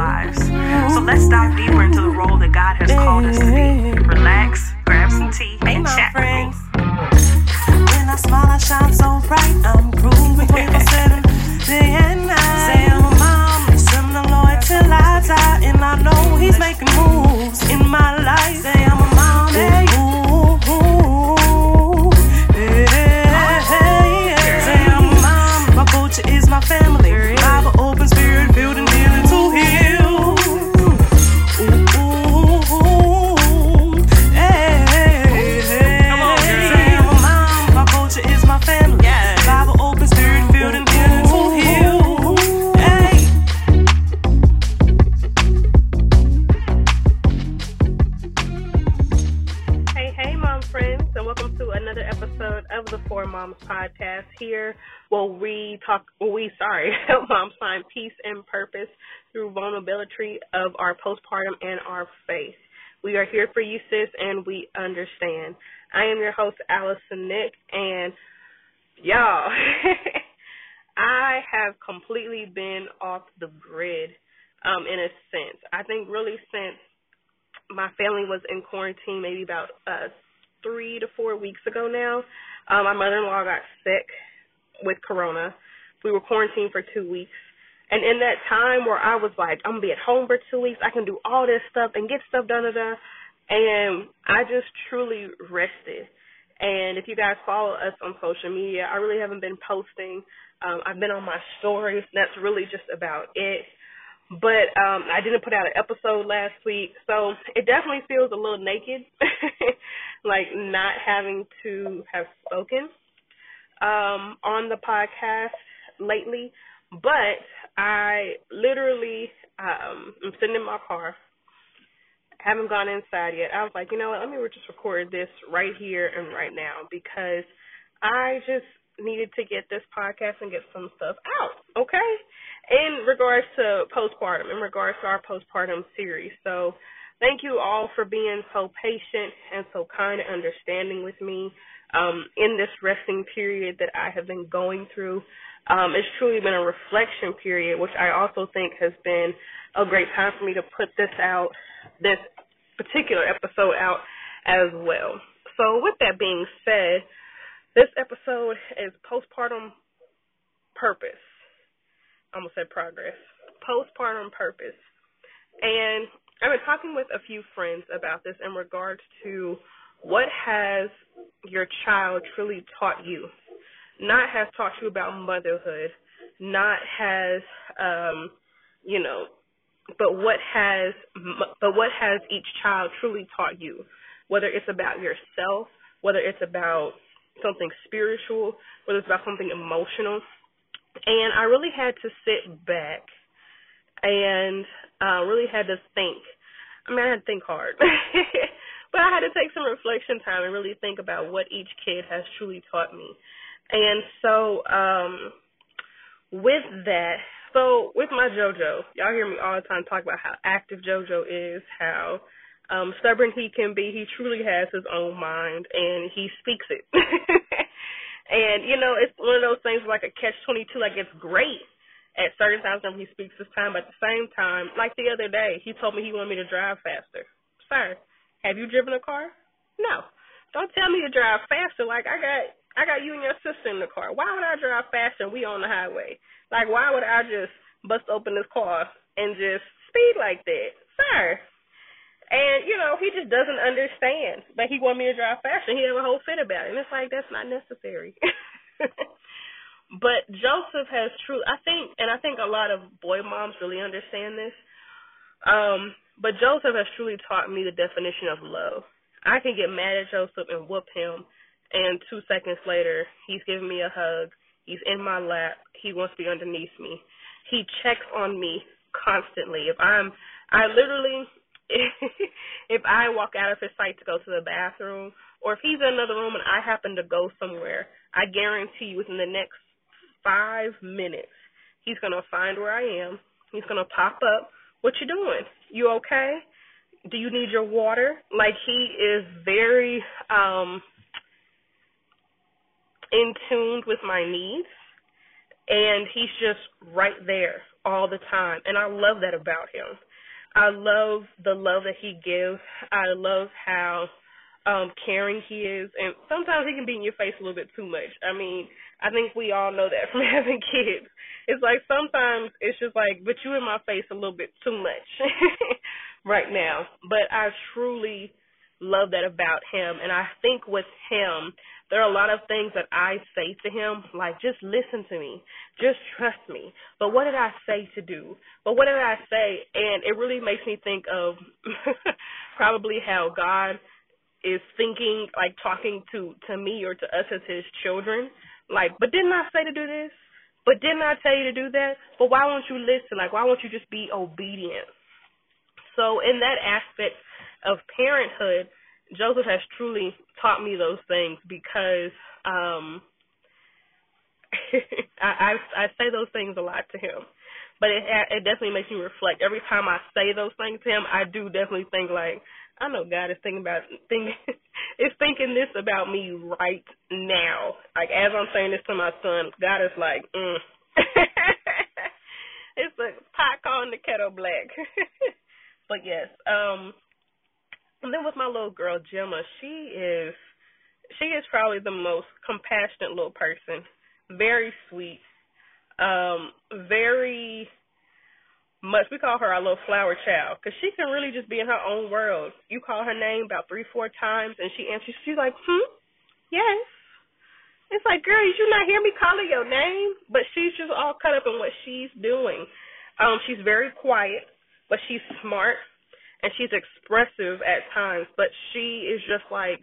lives. So let's dive deeper into the role that God has called us to be. Relax, grab some tea, and chat friends. When I smile, I shine so bright. I'm grooving 24 7, day and night. Say I'm a mom, send the Lord till I die. And I know He's making moves Here, where we talk, we sorry, moms find peace and purpose through vulnerability of our postpartum and our faith. We are here for you, sis, and we understand. I am your host, Allison Nick, and y'all, I have completely been off the grid, um, in a sense. I think really since my family was in quarantine maybe about uh three to four weeks ago now. Um, my mother in law got sick with corona. We were quarantined for two weeks. And in that time where I was like, I'm gonna be at home for two weeks, I can do all this stuff and get stuff done da, and I just truly rested. And if you guys follow us on social media, I really haven't been posting. Um, I've been on my stories. That's really just about it but um I didn't put out an episode last week, so it definitely feels a little naked, like not having to have spoken um on the podcast lately. But I literally um I'm sitting in my car, haven't gone inside yet. I was like, you know what, let me just record this right here and right now because I just needed to get this podcast and get some stuff out, okay? In regards to postpartum, in regards to our postpartum series. So thank you all for being so patient and so kind and understanding with me um, in this resting period that I have been going through. Um, it's truly been a reflection period, which I also think has been a great time for me to put this out, this particular episode out as well. So with that being said, this episode is postpartum purpose. I almost said progress. Postpartum purpose. And I've been talking with a few friends about this in regards to what has your child truly taught you. Not has taught you about motherhood, not has um, you know, but what has but what has each child truly taught you? Whether it's about yourself, whether it's about something spiritual, whether it's about something emotional. And I really had to sit back and uh really had to think. I mean, I had to think hard. but I had to take some reflection time and really think about what each kid has truly taught me. And so um with that, so with my JoJo, y'all hear me all the time talk about how active JoJo is, how um stubborn he can be. He truly has his own mind and he speaks it. and you know, it's one of those things like a catch twenty two, like it's great at certain times when he speaks his time, but at the same time, like the other day, he told me he wanted me to drive faster. Sir, have you driven a car? No. Don't tell me to drive faster. Like I got I got you and your sister in the car. Why would I drive faster and we on the highway? Like why would I just bust open this car and just speed like that? Sir. And, you know, he just doesn't understand. But he wanted me to drive faster he had a whole fit about it. And it's like that's not necessary. but Joseph has true I think and I think a lot of boy moms really understand this. Um, but Joseph has truly taught me the definition of love. I can get mad at Joseph and whoop him, and two seconds later, he's giving me a hug. He's in my lap. He wants to be underneath me. He checks on me constantly. If I'm, I literally, if I walk out of his sight to go to the bathroom, or if he's in another room and I happen to go somewhere, I guarantee you within the next five minutes, he's gonna find where I am. He's gonna pop up. What you doing? You okay? Do you need your water? Like he is very um in tune with my needs. and he's just right there all the time, and I love that about him. I love the love that he gives. I love how um caring he is and sometimes he can be in your face a little bit too much. I mean, I think we all know that from having kids. It's like sometimes it's just like, but you in my face a little bit too much right now. But I truly love that about him and I think with him there are a lot of things that I say to him, like, just listen to me. Just trust me. But what did I say to do? But what did I say? And it really makes me think of probably how God is thinking, like talking to, to me or to us as his children. Like, but didn't I say to do this? But didn't I tell you to do that? But why won't you listen? Like, why won't you just be obedient? So in that aspect of parenthood, Joseph has truly taught me those things because um I, I I say those things a lot to him, but it it definitely makes me reflect. Every time I say those things to him, I do definitely think like I know God is thinking about thinking is thinking this about me right now. Like as I'm saying this to my son, God is like, mm. it's a pot calling the kettle black. but yes, um and then with my little girl Gemma, she is she is probably the most compassionate little person. Very sweet. Um, very much we call her our little flower child because she can really just be in her own world. You call her name about three, four times, and she answers. She's like, "Hmm, yes." It's like, girl, did you not hear me calling your name? But she's just all caught up in what she's doing. Um, she's very quiet, but she's smart and she's expressive at times, but she is just like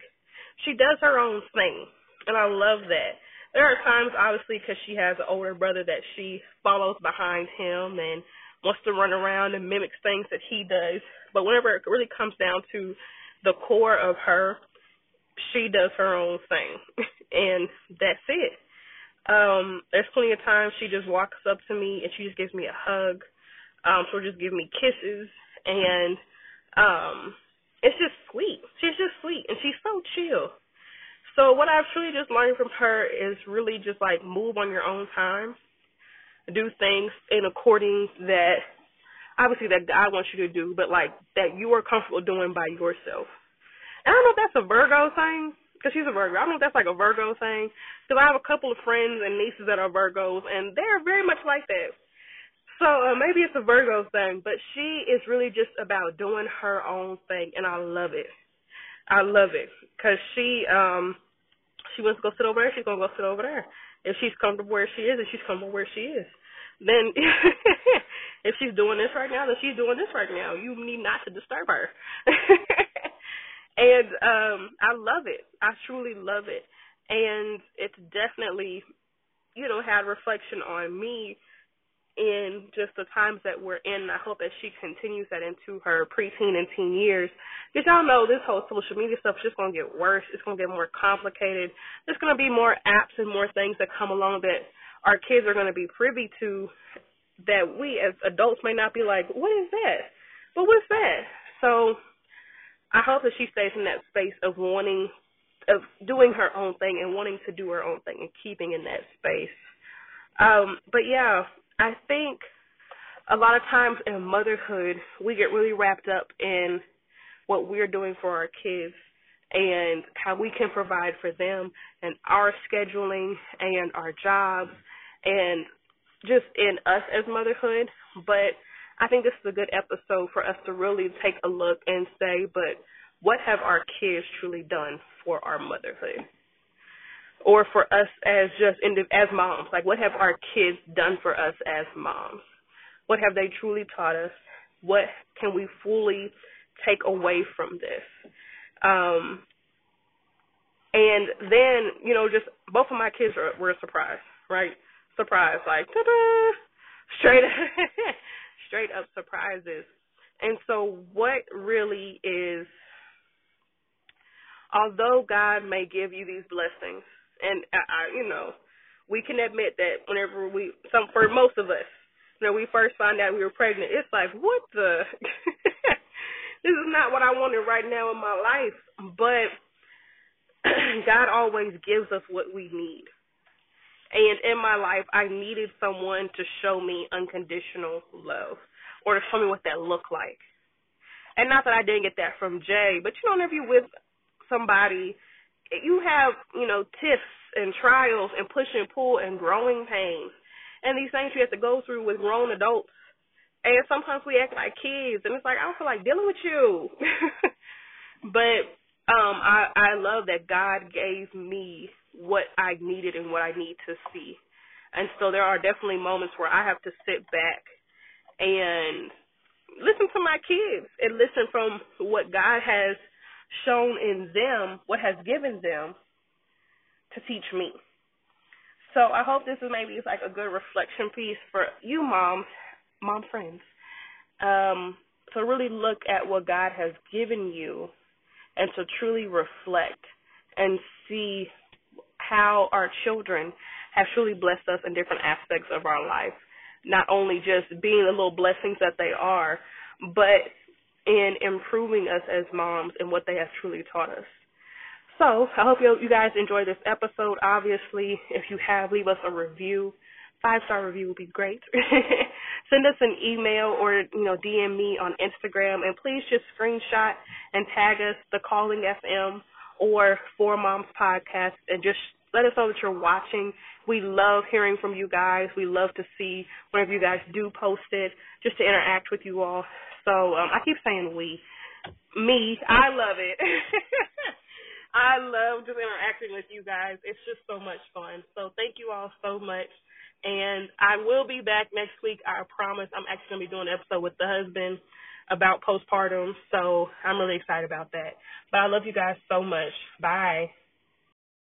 she does her own thing, and I love that. There are times, obviously, because she has an older brother that she follows behind him and wants to run around and mimics things that he does. But whenever it really comes down to the core of her, she does her own thing, and that's it. Um, there's plenty of times she just walks up to me and she just gives me a hug. Um, she'll just give me kisses and um, it's just sweet. She's just sweet, and she's so chill. So what I've truly just learned from her is really just like move on your own time, do things in according that obviously that God wants you to do, but like that you are comfortable doing by yourself. And I don't know if that's a Virgo thing, because she's a Virgo. I don't know if that's like a Virgo thing, because I have a couple of friends and nieces that are Virgos, and they're very much like that. So uh, maybe it's a Virgo thing, but she is really just about doing her own thing, and I love it. I love it because she um she wants to go sit over there. She's gonna go sit over there. If she's comfortable where she is, and she's comfortable where she is, then if she's doing this right now, then she's doing this right now. You need not to disturb her. and um I love it. I truly love it, and it's definitely you know had reflection on me in just the times that we're in. I hope that she continues that into her preteen and teen years. Because y'all know this whole social media stuff is just going to get worse. It's going to get more complicated. There's going to be more apps and more things that come along that our kids are going to be privy to that we as adults may not be like, what is that? But what's that? So I hope that she stays in that space of wanting, of doing her own thing and wanting to do her own thing and keeping in that space. Um, but yeah, I think a lot of times in motherhood, we get really wrapped up in what we're doing for our kids and how we can provide for them and our scheduling and our jobs and just in us as motherhood. But I think this is a good episode for us to really take a look and say, but what have our kids truly done for our motherhood? or for us as just as moms? Like, what have our kids done for us as moms? What have they truly taught us? What can we fully take away from this? Um, and then, you know, just both of my kids are, were a surprise, right? Surprise, like, ta-da! Straight straight up surprises. And so, what really is, although God may give you these blessings, and I, I, you know, we can admit that whenever we, some for most of us, when we first find out we were pregnant, it's like, what the? this is not what I wanted right now in my life. But God always gives us what we need. And in my life, I needed someone to show me unconditional love or to show me what that looked like. And not that I didn't get that from Jay, but you know, whenever you're with somebody, you have, you know, tiffs and trials and push and pull and growing pains. And these things you have to go through with grown adults. And sometimes we act like kids and it's like, I don't feel like dealing with you. but um I I love that God gave me what I needed and what I need to see. And so there are definitely moments where I have to sit back and listen to my kids and listen from what God has shown in them, what has given them to teach me. So I hope this is maybe like a good reflection piece for you moms, mom friends. Um, to really look at what God has given you and to truly reflect and see how our children have truly blessed us in different aspects of our life. Not only just being the little blessings that they are, but in improving us as moms and what they have truly taught us. So I hope you, guys enjoy this episode. Obviously, if you have, leave us a review. Five star review would be great. Send us an email or you know DM me on Instagram, and please just screenshot and tag us the Calling FM or Four Moms Podcast, and just let us know that you're watching. We love hearing from you guys. We love to see whenever you guys do post it, just to interact with you all. So um, I keep saying we, me. I love it. I love just interacting with you guys. It's just so much fun. So thank you all so much. And I will be back next week. I promise. I'm actually gonna be doing an episode with the husband about postpartum. So I'm really excited about that. But I love you guys so much. Bye.